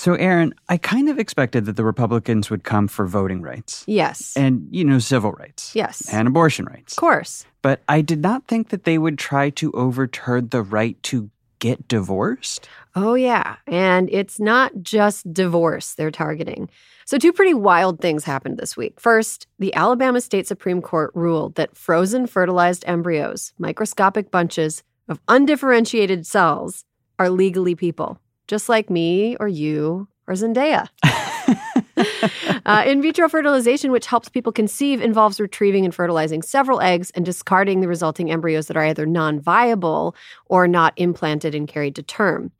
So, Erin, I kind of expected that the Republicans would come for voting rights. Yes. And, you know, civil rights. Yes. And abortion rights. Of course. But I did not think that they would try to overturn the right to get divorced. Oh, yeah. And it's not just divorce they're targeting. So, two pretty wild things happened this week. First, the Alabama State Supreme Court ruled that frozen fertilized embryos, microscopic bunches of undifferentiated cells, are legally people, just like me or you or Zendaya. uh, in vitro fertilization, which helps people conceive, involves retrieving and fertilizing several eggs and discarding the resulting embryos that are either non viable or not implanted and carried to term.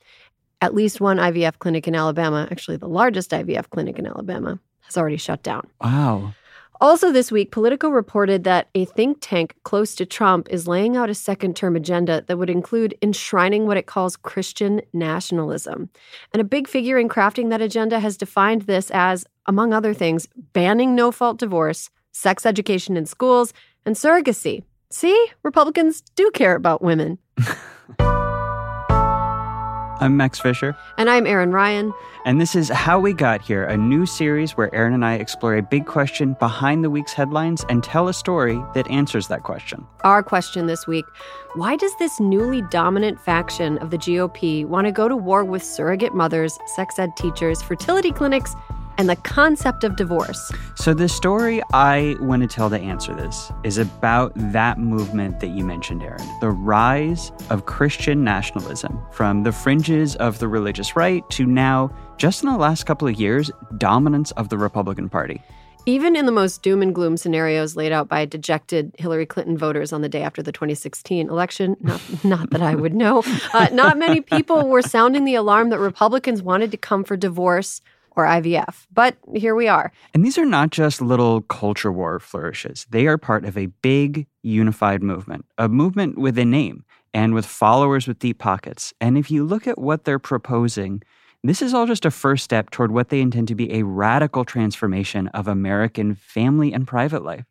At least one IVF clinic in Alabama, actually the largest IVF clinic in Alabama, has already shut down. Wow. Also, this week, Politico reported that a think tank close to Trump is laying out a second term agenda that would include enshrining what it calls Christian nationalism. And a big figure in crafting that agenda has defined this as, among other things, banning no fault divorce, sex education in schools, and surrogacy. See, Republicans do care about women. I'm Max Fisher. And I'm Erin Ryan. And this is How We Got Here, a new series where Erin and I explore a big question behind the week's headlines and tell a story that answers that question. Our question this week Why does this newly dominant faction of the GOP want to go to war with surrogate mothers, sex ed teachers, fertility clinics, and the concept of divorce. So, the story I want to tell to answer this is about that movement that you mentioned, Erin the rise of Christian nationalism from the fringes of the religious right to now, just in the last couple of years, dominance of the Republican Party. Even in the most doom and gloom scenarios laid out by dejected Hillary Clinton voters on the day after the 2016 election, not, not that I would know, uh, not many people were sounding the alarm that Republicans wanted to come for divorce or IVF. But here we are. And these are not just little culture war flourishes, they are part of a big, unified movement, a movement with a name and with followers with deep pockets. And if you look at what they're proposing, this is all just a first step toward what they intend to be a radical transformation of American family and private life.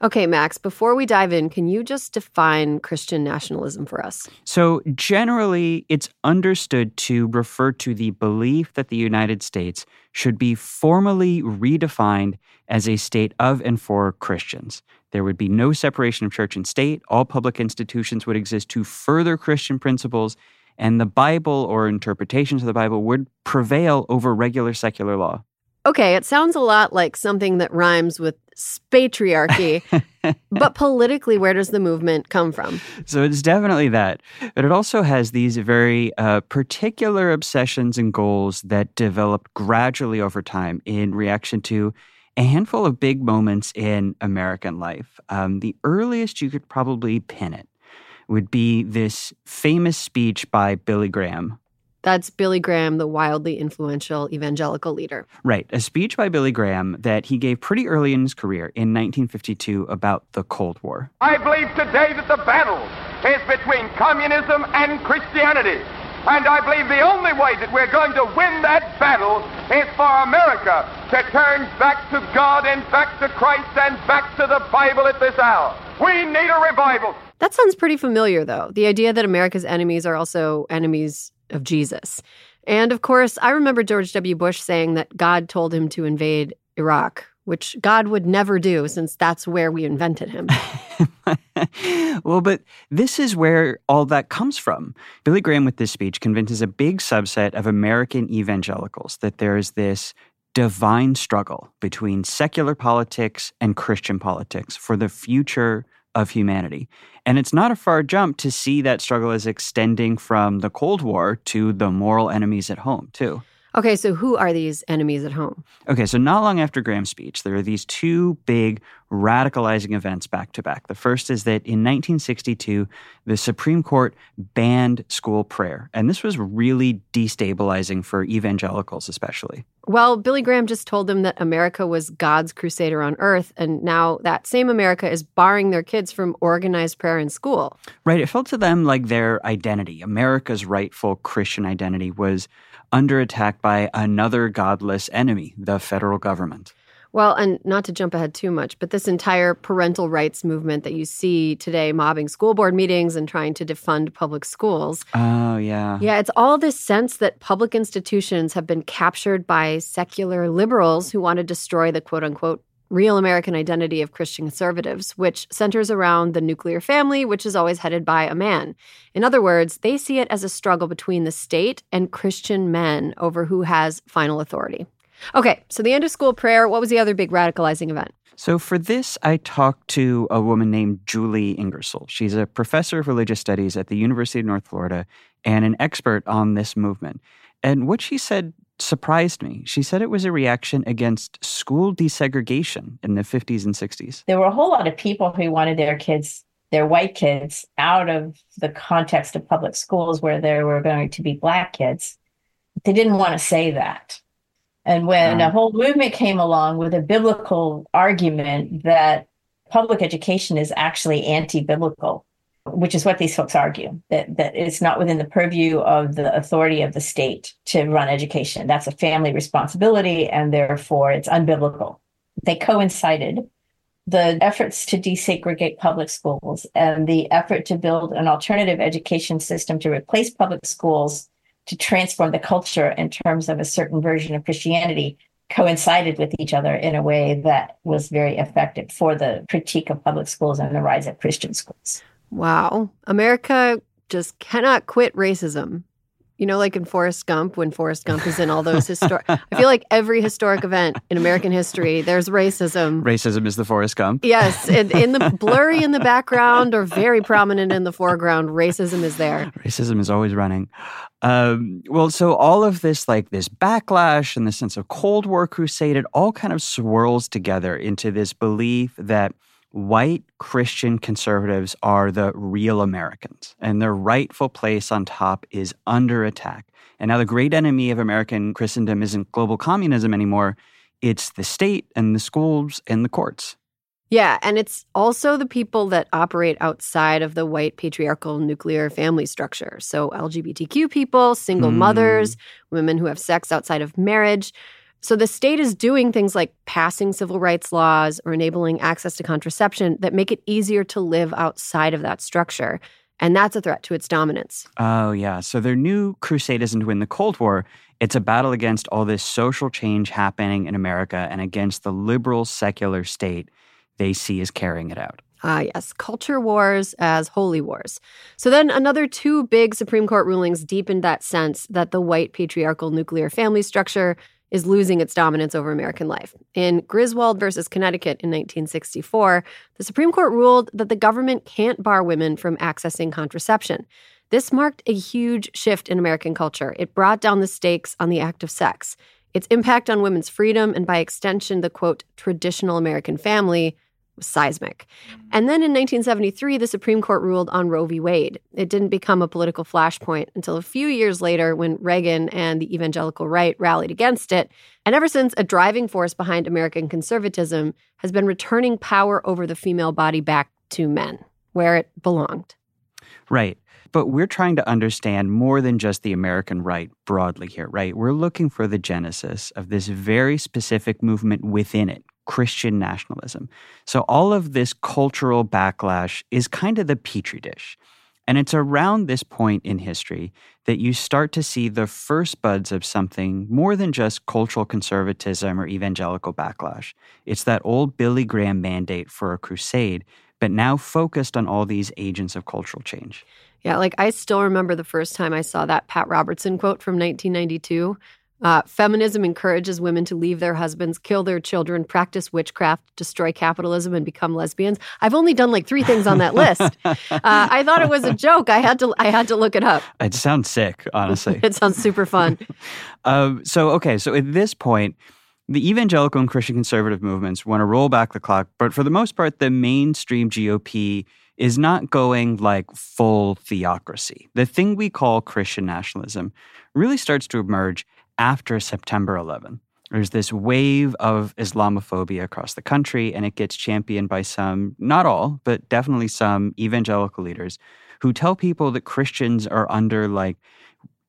Okay, Max, before we dive in, can you just define Christian nationalism for us? So, generally, it's understood to refer to the belief that the United States should be formally redefined as a state of and for Christians. There would be no separation of church and state. All public institutions would exist to further Christian principles, and the Bible or interpretations of the Bible would prevail over regular secular law. Okay, it sounds a lot like something that rhymes with spatriarchy. but politically, where does the movement come from? So it's definitely that. But it also has these very uh, particular obsessions and goals that develop gradually over time in reaction to a handful of big moments in American life. Um, the earliest you could probably pin it would be this famous speech by Billy Graham that's Billy Graham, the wildly influential evangelical leader. Right. A speech by Billy Graham that he gave pretty early in his career in 1952 about the Cold War. I believe today that the battle is between communism and Christianity. And I believe the only way that we're going to win that battle is for America to turn back to God and back to Christ and back to the Bible at this hour. We need a revival. That sounds pretty familiar, though. The idea that America's enemies are also enemies of Jesus. And of course, I remember George W. Bush saying that God told him to invade Iraq, which God would never do since that's where we invented him. well, but this is where all that comes from. Billy Graham, with this speech, convinces a big subset of American evangelicals that there is this divine struggle between secular politics and Christian politics for the future of humanity. And it's not a far jump to see that struggle as extending from the Cold War to the moral enemies at home, too. Okay, so who are these enemies at home? Okay, so not long after Graham's speech, there are these two big radicalizing events back to back. The first is that in 1962, the Supreme Court banned school prayer. And this was really destabilizing for evangelicals, especially. Well, Billy Graham just told them that America was God's crusader on earth. And now that same America is barring their kids from organized prayer in school. Right. It felt to them like their identity, America's rightful Christian identity, was under attack by another godless enemy, the federal government. Well, and not to jump ahead too much, but this entire parental rights movement that you see today mobbing school board meetings and trying to defund public schools. Oh, yeah. Yeah, it's all this sense that public institutions have been captured by secular liberals who want to destroy the quote unquote real American identity of Christian conservatives, which centers around the nuclear family, which is always headed by a man. In other words, they see it as a struggle between the state and Christian men over who has final authority. Okay, so the end of school prayer, what was the other big radicalizing event? So, for this, I talked to a woman named Julie Ingersoll. She's a professor of religious studies at the University of North Florida and an expert on this movement. And what she said surprised me. She said it was a reaction against school desegregation in the 50s and 60s. There were a whole lot of people who wanted their kids, their white kids, out of the context of public schools where there were going to be black kids. They didn't want to say that. And when mm. a whole movement came along with a biblical argument that public education is actually anti biblical, which is what these folks argue that, that it's not within the purview of the authority of the state to run education. That's a family responsibility, and therefore it's unbiblical. They coincided the efforts to desegregate public schools and the effort to build an alternative education system to replace public schools to transform the culture in terms of a certain version of Christianity coincided with each other in a way that was very effective for the critique of public schools and the rise of Christian schools. Wow. America just cannot quit racism. You know, like in Forrest Gump, when Forrest Gump is in all those historic. I feel like every historic event in American history, there's racism. Racism is the Forrest Gump. Yes, in, in the blurry in the background or very prominent in the foreground, racism is there. Racism is always running. Um, well, so all of this, like this backlash and the sense of Cold War crusade, it all kind of swirls together into this belief that white Christian conservatives are the real Americans, and their rightful place on top is under attack. And now the great enemy of American Christendom isn't global communism anymore, it's the state and the schools and the courts. Yeah, and it's also the people that operate outside of the white patriarchal nuclear family structure. So, LGBTQ people, single mm. mothers, women who have sex outside of marriage. So the state is doing things like passing civil rights laws or enabling access to contraception that make it easier to live outside of that structure. And that's a threat to its dominance. Oh, yeah. So their new crusade isn't to win the Cold War. It's a battle against all this social change happening in America and against the liberal secular state they see as carrying it out. Ah, yes, culture wars as holy wars. So then another two big Supreme Court rulings deepened that sense that the white patriarchal nuclear family structure is losing its dominance over American life. In Griswold versus Connecticut in 1964, the Supreme Court ruled that the government can't bar women from accessing contraception. This marked a huge shift in American culture. It brought down the stakes on the act of sex. Its impact on women's freedom and, by extension, the quote, traditional American family was seismic. Mm. And then in 1973, the Supreme Court ruled on Roe v. Wade. It didn't become a political flashpoint until a few years later when Reagan and the evangelical right rallied against it. And ever since, a driving force behind American conservatism has been returning power over the female body back to men, where it belonged. Right. But we're trying to understand more than just the American right broadly here, right? We're looking for the genesis of this very specific movement within it Christian nationalism. So all of this cultural backlash is kind of the petri dish. And it's around this point in history that you start to see the first buds of something more than just cultural conservatism or evangelical backlash. It's that old Billy Graham mandate for a crusade, but now focused on all these agents of cultural change. Yeah, like I still remember the first time I saw that Pat Robertson quote from 1992 uh, feminism encourages women to leave their husbands, kill their children, practice witchcraft, destroy capitalism, and become lesbians. I've only done like three things on that list. Uh, I thought it was a joke. I had to. I had to look it up. It sounds sick, honestly. it sounds super fun. um, so okay, so at this point, the evangelical and Christian conservative movements want to roll back the clock, but for the most part, the mainstream GOP is not going like full theocracy. The thing we call Christian nationalism really starts to emerge after September 11. There's this wave of Islamophobia across the country, and it gets championed by some, not all, but definitely some evangelical leaders who tell people that Christians are under like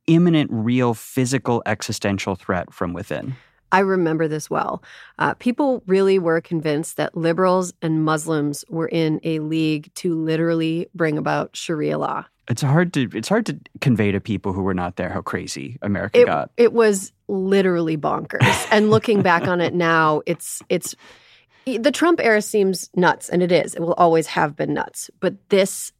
imminent, real physical existential threat from within. I remember this well. Uh, people really were convinced that liberals and Muslims were in a league to literally bring about Sharia law. It's hard to it's hard to convey to people who were not there how crazy America It, got. it was literally bonkers. and looking back on it now, it's it's the Trump era seems nuts, and it is. It will always have been nuts. But this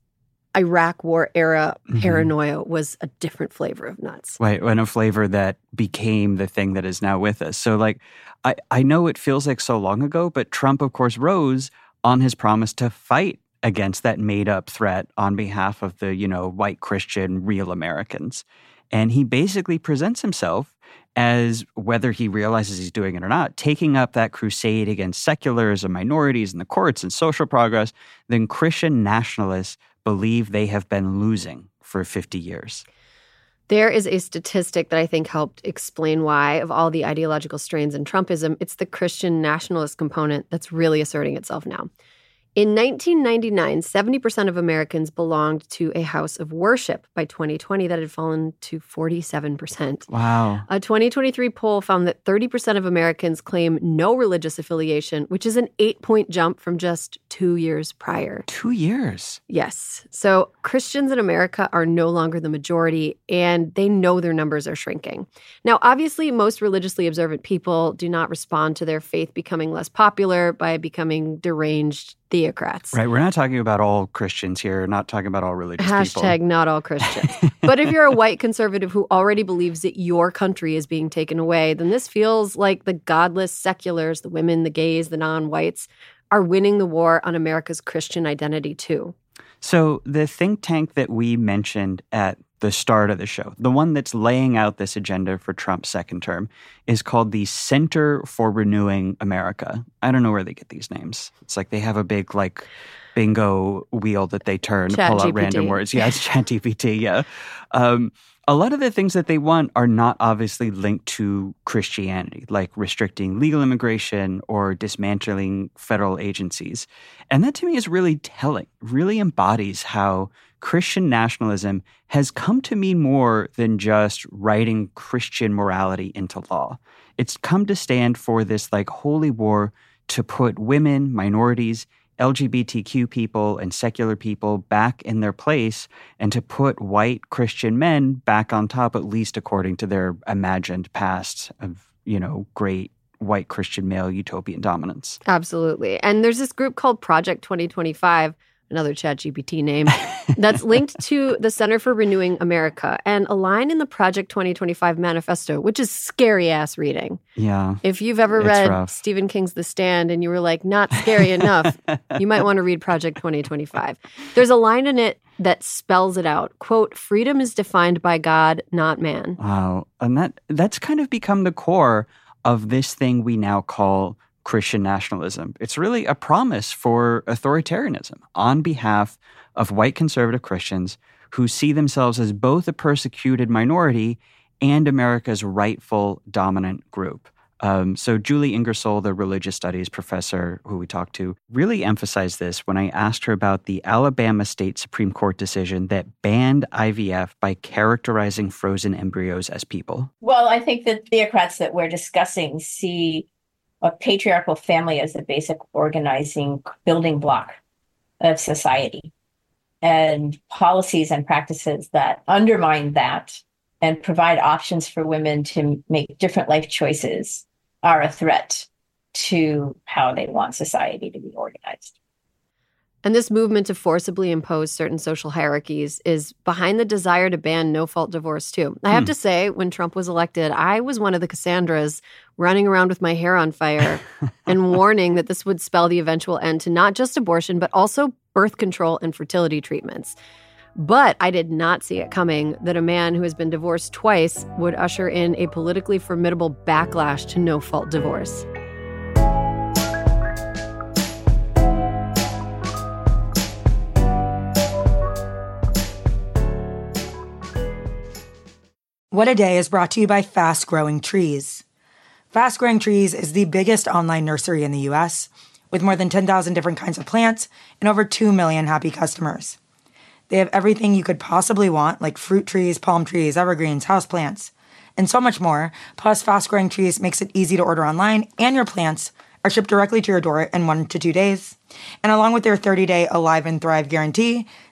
Iraq War era Mhm. paranoia was a different flavor of nuts. Right, and a flavor that became the thing that is now with us. So, like, I, I know it feels like so long ago, but Trump, of course, rose on his promise to fight against that made up threat on behalf of the, you know, white Christian real Americans. And he basically presents himself as, whether he realizes he's doing it or not, taking up that crusade against secularism, minorities in the courts, and social progress, then Christian nationalists believe they have been losing for 50 years. There is a statistic that I think helped explain why, of all the ideological strains in Trumpism, it's the Christian nationalist component that's really asserting itself now. In 1999, 70% of Americans belonged to a house of worship. By 2020, that had fallen to 47%. Wow. A 2023 poll found that 30% of Americans claim no religious affiliation, which is an eight point jump from just two years prior. Two years. Yes. So Christians in America are no longer the majority, and they know their numbers are shrinking. Now, obviously, most religiously observant people do not respond to their faith becoming less popular by becoming deranged theocrats. Right. We're not talking about all Christians here, not talking about all religious Hashtag people. not all Christians. but if you're a white conservative who already believes that your country is being taken away, then this feels like the godless seculars, the women, the gays, the non whites, are winning the war on America's Christian identity too. So, the think tank that we mentioned at the start of the show, the one that's laying out this agenda for Trump's second term, is called the Center for Renewing America. I don't know where they get these names. It's like they have a big, like, bingo wheel that they turn to Chat pull out GPT. random words. Yeah, it's ChatGPT. Yeah. Um, a lot of the things that they want are not obviously linked to Christianity, like restricting legal immigration or dismantling federal agencies. And that to me is really telling, really embodies how Christian nationalism has come to mean more than just writing Christian morality into law. It's come to stand for this like holy war to put women, minorities, LGBTQ people, and secular people back in their place and to put white Christian men back on top, at least according to their imagined past of, you know, great white Christian male utopian dominance. Absolutely. And there's this group called Project 2025, another ChatGPT name, that's linked to the Center for Renewing America. And a line in the Project 2025 manifesto, which is scary ass reading. Yeah. If you've ever read rough. Stephen King's The Stand and you were like, not scary enough, you might want to read Project 2025. There's a line in it that spells it out. Quote, freedom is defined by God, not man. Wow. And that that's kind of become the core of this thing we now call Christian nationalism. It's really a promise for authoritarianism on behalf of white conservative Christians who see themselves as both a persecuted minority and America's rightful dominant group. Um, so, Julie Ingersoll, the religious studies professor who we talked to, really emphasized this when I asked her about the Alabama State Supreme Court decision that banned IVF by characterizing frozen embryos as people. Well, I think the theocrats that we're discussing see a patriarchal family as the basic organizing building block of society. And policies and practices that undermine that and provide options for women to make different life choices are a threat to how they want society to be organized. And this movement to forcibly impose certain social hierarchies is behind the desire to ban no fault divorce, too. I have Hmm. to say, when Trump was elected, I was one of the Cassandras running around with my hair on fire and warning that this would spell the eventual end to not just abortion, but also birth control and fertility treatments. But I did not see it coming that a man who has been divorced twice would usher in a politically formidable backlash to no fault divorce. What a Day is brought to you by Fast Growing Trees. Fast Growing Trees is the biggest online nursery in the US, with more than 10,000 different kinds of plants and over 2 million happy customers. They have everything you could possibly want, like fruit trees, palm trees, evergreens, houseplants. and so much more. Plus, Fast Growing Trees makes it easy to order online, and your plants are shipped directly to your door in one to two days. And along with their 30 day Alive and Thrive guarantee,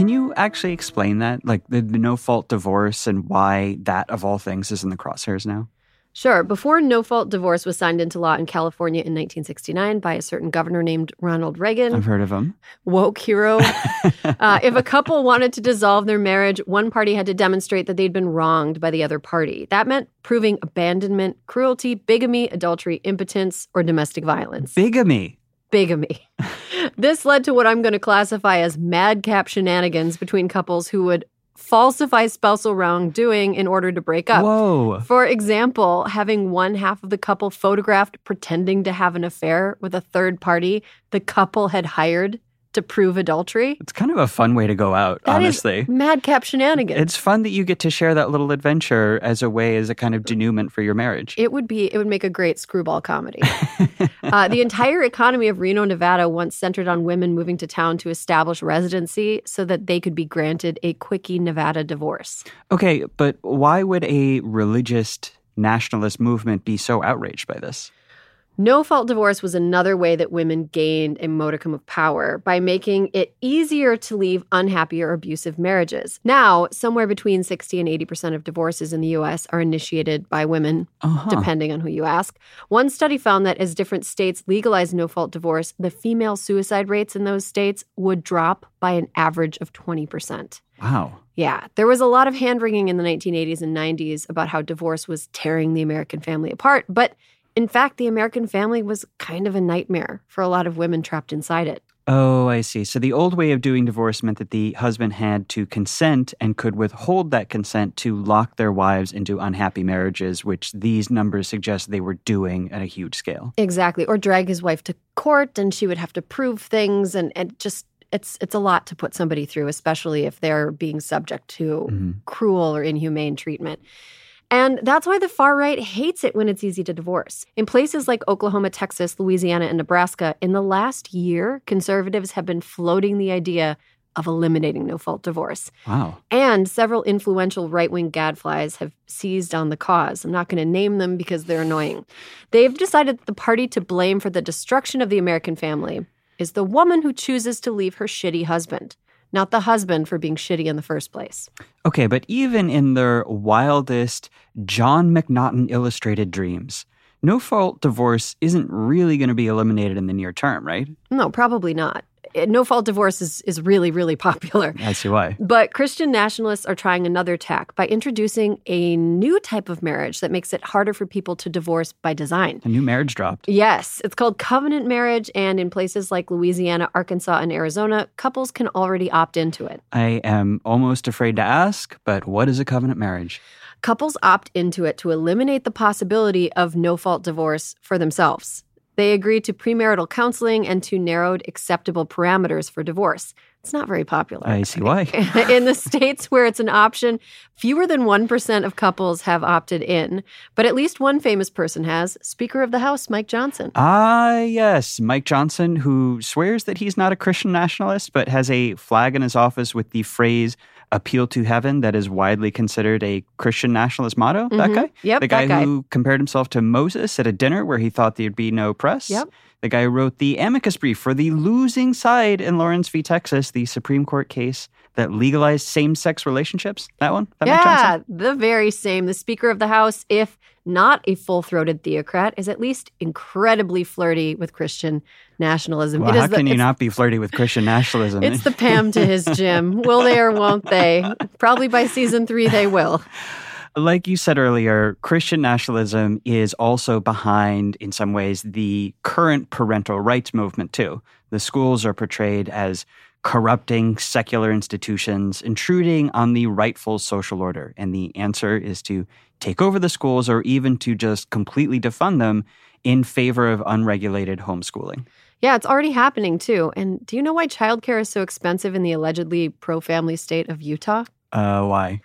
Can you actually explain that? Like the, the no fault divorce and why that, of all things, is in the crosshairs now? Sure. Before no fault divorce was signed into law in California in 1969 by a certain governor named Ronald Reagan, I've heard of him. woke hero. uh, if a couple wanted to dissolve their marriage, one party had to demonstrate that they'd been wronged by the other party. That meant proving abandonment, cruelty, bigamy, adultery, impotence, or domestic violence. Bigamy. Bigamy. this led to what I'm going to classify as madcap shenanigans between couples who would falsify spousal wrongdoing in order to break up. Whoa. For example, having one half of the couple photographed pretending to have an affair with a third party the couple had hired to prove adultery. It's kind of a fun way to go out, That honestly. madcap shenanigans. It's fun that you get to share that little adventure as a way, as a kind of denouement for your marriage. it would be it would make a great screwball comedy. uh, the entire economy of Reno, Nevada, once centered on women moving to town to establish residency so that they could be granted a quickie Nevada divorce. Okay, but why would a religious nationalist movement be so outraged by this? No fault divorce was another way that women gained a modicum of power by making it easier to leave unhappy or abusive marriages. Now, somewhere between 60 and 80% of divorces in the US are initiated by women, Uh-huh. depending on who you ask. One study found that as different states legalized no fault divorce, the female suicide rates in those states would drop by an average of 20%. Wow. Yeah, there was a lot of hand wringing in the 1980s and 90s about how divorce was tearing the American family apart. But in fact, the American family was kind of a nightmare for a lot of women trapped inside it. Oh, I see. So the old way of doing divorce meant that the husband had to consent and could withhold that consent to lock their wives into unhappy marriages, which these numbers suggest they were doing at a huge scale. Exactly. Or drag his wife to court and she would have to prove things and, and just it's it's a lot to put somebody through, especially if they're being subject to Mhm. cruel or inhumane treatment. And that's why the far right hates it when it's easy to divorce. In places like Oklahoma, Texas, Louisiana, and Nebraska, in the last year, conservatives have been floating the idea of eliminating no fault divorce. Wow. And several influential right wing gadflies have seized on the cause. I'm not going to name them because they're annoying. They've decided that the party to blame for the destruction of the American family is the woman who chooses to leave her shitty husband, not the husband for being shitty in the first place. Okay, but even in their wildest Jon McNaughton illustrated dreams, no fault divorce isn't really going to be eliminated in the near term, right? No, probably not. Uh, no fault divorce is, is really, really popular. I see why. But Christian nationalists are trying another tack by introducing a new type of marriage that makes it harder for people to divorce by design. A new marriage dropped. Yes, it's called covenant marriage, and in places like Louisiana, Arkansas, and Arizona, couples can already opt into it. I am almost afraid to ask, but what is a covenant marriage? Couples opt into it to eliminate the possibility of no fault divorce for themselves. They agree to premarital counseling and to narrowed acceptable parameters for divorce. It's not very popular. I see why. in the states where it's an option, fewer than 1% of couples have opted in, but at least one famous person has Speaker of the House, Mike Johnson. Ah, yes. Mike Johnson, who swears that he's not a Christian nationalist, but has a flag in his office with the phrase, appeal to heaven that is widely considered a Christian nationalist motto. Mm-hmm. That guy? Yep. The guy, guy, who compared himself to Moses at a dinner where he thought there'd be no press. Yep. The guy who wrote the amicus brief for the losing side in Lawrence v. Texas, the Supreme Court case that legalized same sex relationships. That one? That yeah, the very same. The Speaker of the House, if not a full throated theocrat, is at least incredibly flirty with Christian nationalism. Well, how the, can you not be flirty with Christian nationalism? It's the Pam to his Jim. will they or won't they? Probably by season three, they will. Like you said earlier, Christian nationalism is also behind, in some ways, the current parental rights movement, too. The schools are portrayed as corrupting secular institutions, intruding on the rightful social order. And the answer is to take over the schools or even to just completely defund them in favor of unregulated homeschooling. Yeah, it's already happening too. And do you know why childcare is so expensive in the allegedly pro family state of Utah? Uh, why?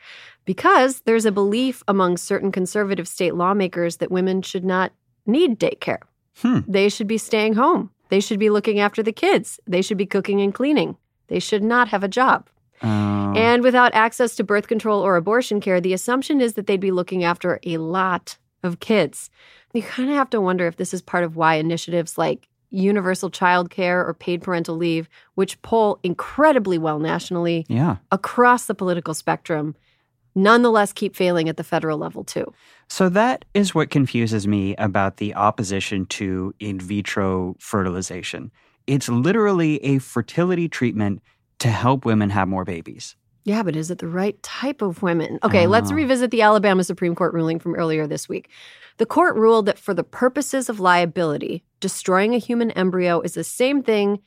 Because there's a belief among certain conservative state lawmakers that women should not need daycare. Hmm. They should be staying home. They should be looking after the kids. They should be cooking and cleaning. They should not have a job. Oh. And without access to birth control or abortion care, the assumption is that they'd be looking after a lot of kids. You kind of have to wonder if this is part of why initiatives like universal child care or paid parental leave, which poll incredibly well nationally yeah. across the political spectrum, nonetheless keep failing at the federal level too. So that is what confuses me about the opposition to in vitro fertilization. It's literally a fertility treatment to help women have more babies. Yeah, but is it the right type of women? Okay, let's Oh. revisit the Alabama Supreme Court ruling from earlier this week. The court ruled that for the purposes of liability, destroying a human embryo is the same thing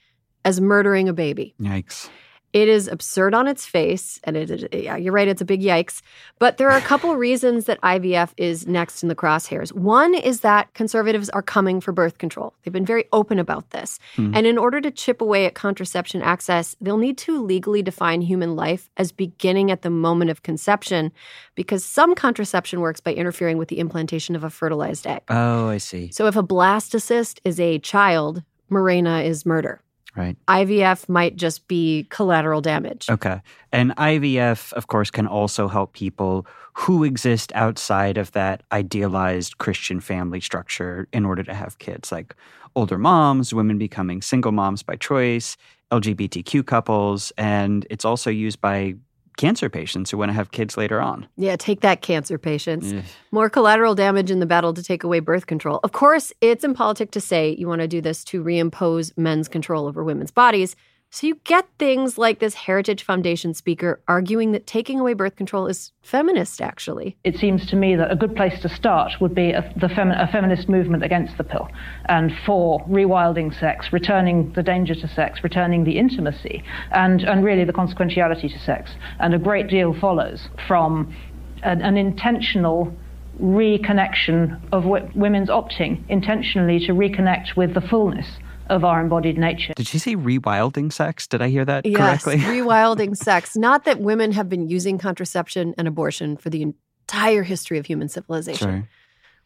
as murdering a baby. Yikes. It is absurd on its face, and it, yeah, you're right, it's a big yikes. But there are a couple reasons that IVF is next in the crosshairs. One is that conservatives are coming for birth control. They've been very open about this. Hmm. And in order to chip away at contraception access, they'll need to legally define human life as beginning at the moment of conception, because some contraception works by interfering with the implantation of a fertilized egg. Oh, I see. So if a blastocyst is a child, Mirena is murder. Right. IVF might just be collateral damage. Okay. And IVF, of course, can also help people who exist outside of that idealized Christian family structure in order to have kids, like older moms, women becoming single moms by choice, LGBTQ couples, and it's also used by cancer patients who want to have kids later on. Yeah, take that, cancer patients. Ugh. More collateral damage in the battle to take away birth control. Of course, it's impolitic to say you want to do this to reimpose men's control over women's bodies. So you get things like this Heritage Foundation speaker arguing that taking away birth control is feminist, actually. it seems to me that a good place to start would be a, the femi- a feminist movement against the pill and for rewilding sex, returning the danger to sex, returning the intimacy, and, and really the consequentiality to sex. And a great deal follows from an, an intentional reconnection of w- women's opting intentionally to reconnect with the fullness of our embodied nature. Did she say rewilding sex? Did I hear that Yes, correctly? rewilding sex. Not that women have been using contraception and abortion for the entire history of human civilization. Sure.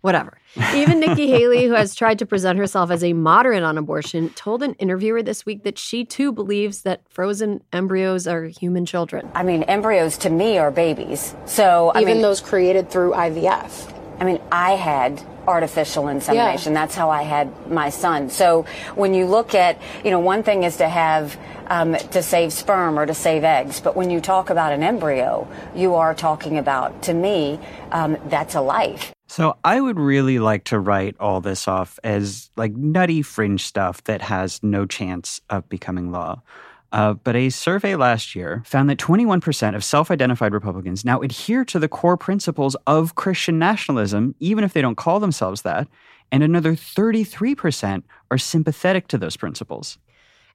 Whatever. Even Nikki Haley, who has tried to present herself as a moderate on abortion, told an interviewer this week that she too believes that frozen embryos are human children. I mean, embryos to me are babies. So I even mean, those created through IVF. I mean, I had artificial insemination. That's how I had my son. So when you look at, you know, one thing is to have um, to save sperm or to save eggs, but when you talk about an embryo, you are talking about, to me, um, that's a life. So I would really like to write all this off as like nutty fringe stuff that has no chance of becoming law. Uh, but a survey last year found that 21% of self identified Republicans now adhere to the core principles of Christian nationalism, even if they don't call themselves that. And another 33% are sympathetic to those principles.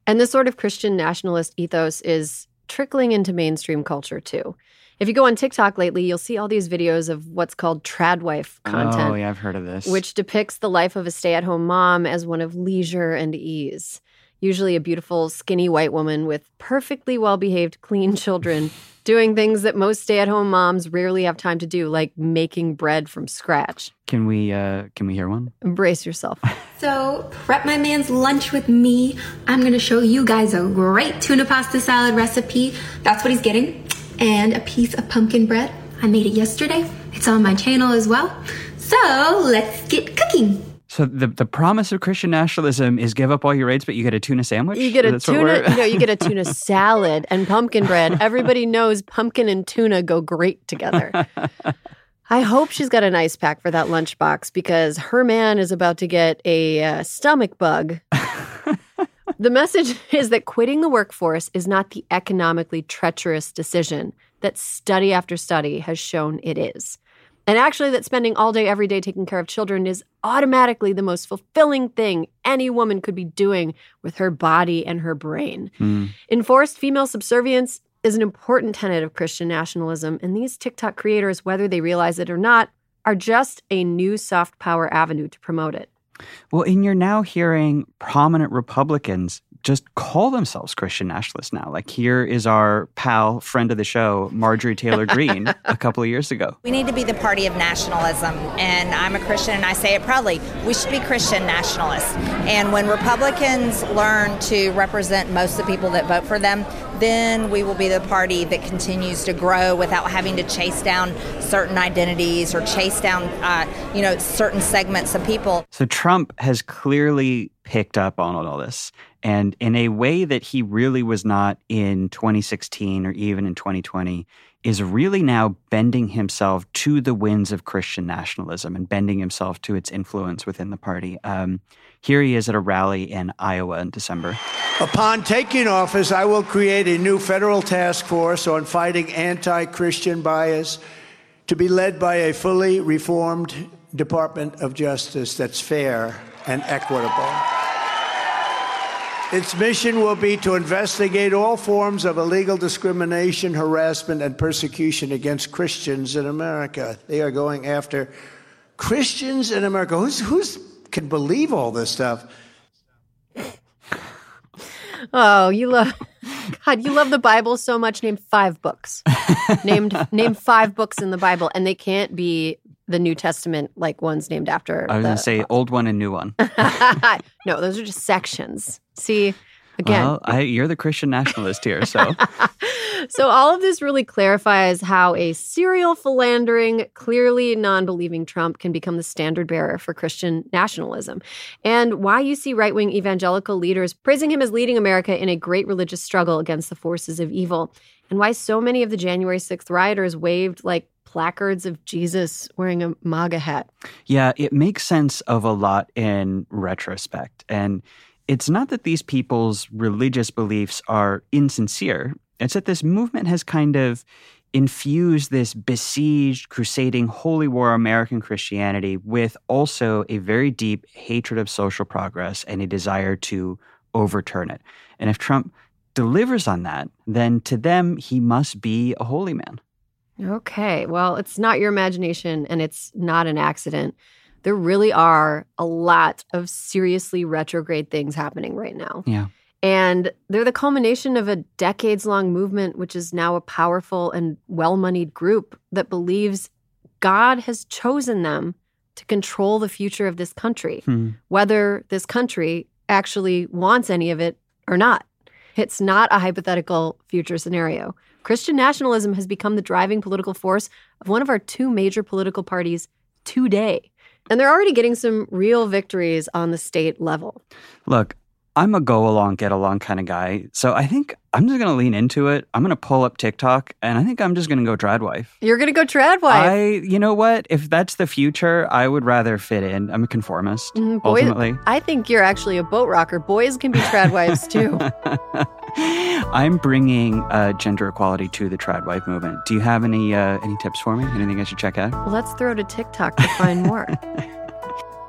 And this sort of Christian nationalist ethos is trickling into mainstream culture too. If you go on TikTok lately, you'll see all these videos of what's called tradwife content. Oh, yeah, I've heard of this. Which depicts the life of a stay at home mom as one of leisure and ease. Usually a beautiful, skinny white woman with perfectly well behaved, clean children doing things that most stay at home moms rarely have time to do, like making bread from scratch. Can we uh, can we hear one? Embrace yourself. So, prep my man's lunch with me. I'm gonna show you guys a great tuna pasta salad recipe. That's what he's getting and a piece of pumpkin bread. I made it yesterday. It's on my channel as well. So let's get cooking. So the the promise of Christian nationalism is give up all your rights, but you get a tuna sandwich. You get a tuna, you know, you get a tuna salad and pumpkin bread. Everybody knows pumpkin and tuna go great together. I hope she's got an ice pack for that lunchbox because her man is about to get a uh, stomach bug. The message is that quitting the workforce is not the economically treacherous decision that study after study has shown it is. And actually, that spending all day, every day taking care of children is automatically the most fulfilling thing any woman could be doing with her body and her brain. Mm. Enforced female subservience is an important tenet of Christian nationalism, and these TikTok creators, whether they realize it or not, are just a new soft power avenue to promote it. Well, and you're now hearing prominent Republicans just call themselves Christian nationalists now. Like here is our pal, friend of the show, Marjorie Taylor Greene, a couple of years ago. We need to be the party of nationalism, and I'm a Christian, and I say it proudly. We should be Christian nationalists. And when Republicans learn to represent most of the people that vote for them, then we will be the party that continues to grow without having to chase down certain identities or chase down, uh, you know, certain segments of people. So Trump has clearly picked up on all this, and in a way that he really was not in 2016 or even in 2020 is really now bending himself to the winds of Christian nationalism and bending himself to its influence within the party. Um, here he is at a rally in Iowa in December. Upon taking office, I will create a new federal task force on fighting anti Christian bias to be led by a fully reformed Department of Justice that's fair and equitable. Its mission will be to investigate all forms of illegal discrimination, harassment, and persecution against Christians in America. They are going after Christians in America. Who's, who's can believe all this stuff? Oh, you love God, you love the Bible so much. Name five books. Named name five books in the Bible, and they can't be the New Testament like ones named after. I was going to say old one and new one. no, those are just sections. See, again, well, I, you're the Christian nationalist here, so. so all of this really clarifies how a serial philandering, clearly non-believing Trump can become the standard bearer for Christian nationalism, and why you see right-wing evangelical leaders praising him as leading America in a great religious struggle against the forces of evil, and why so many of the January 6th rioters waved like placards of Jesus wearing a MAGA hat. Yeah, it makes sense of a lot in retrospect. And it's not that these people's religious beliefs are insincere, it's that this movement has kind of infused this besieged, crusading, holy war American Christianity with also a very deep hatred of social progress and a desire to overturn it. And if Trump delivers on that, then to them, he must be a holy man. Okay. Well, it's not your imagination and it's not an accident. There really are a lot of seriously retrograde things happening right now. Yeah. And they're the culmination of a decades long movement, which is now a powerful and well moneyed group that believes God has chosen them to control the future of this country, hmm. whether this country actually wants any of it or not. It's not a hypothetical future scenario. Christian nationalism has become the driving political force of one of our two major political parties today. And they're already getting some real victories on the state level. Look, I'm a go along, get along kind of guy. So I think I'm just going to lean into it. I'm going to pull up TikTok and I think I'm just going to go tradwife. You're going to go tradwife. I, you know what? If that's the future, I would rather fit in. I'm a conformist, mm, boys, ultimately. I think you're actually a boat rocker. Boys can be tradwives too. I'm bringing uh, gender equality to the trad wife movement. Do you have any uh, any tips for me? Anything I should check out? Well, let's throw to TikTok to find more.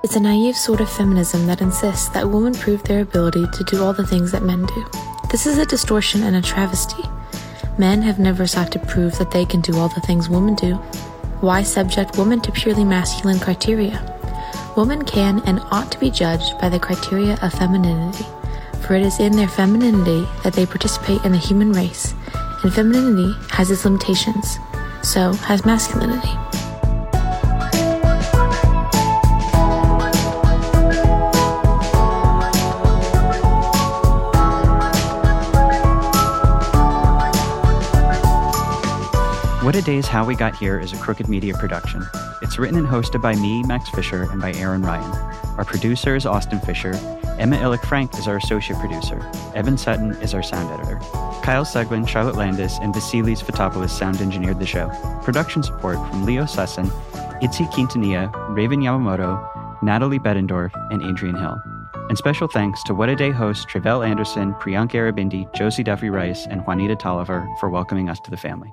It's a naive sort of feminism that insists that women prove their ability to do all the things that men do. This is a distortion and a travesty. Men have never sought to prove that they can do all the things women do. Why subject women to purely masculine criteria? Women can and ought to be judged by the criteria of femininity, for it is in their femininity that they participate in the human race, and femininity has its limitations. So has masculinity. What a Day's How We Got Here is a Crooked Media production. It's written and hosted by me, Max Fisher, and by Erin Ryan. Our producer is Austin Fisher. Emma Illick Frank is our associate producer. Evan Sutton is our sound editor. Kyle Seguin, Charlotte Landis, and Vasilis Fotopoulos sound engineered the show. Production support from Leo Sussin, Itzi Quintanilla, Raven Yamamoto, Natalie Bettendorf, and Adrian Hill. And special thanks to What a Day hosts Tre'vell Anderson, Priyanka Aribindi, Josie Duffy Rice, and Juanita Tolliver for welcoming us to the family.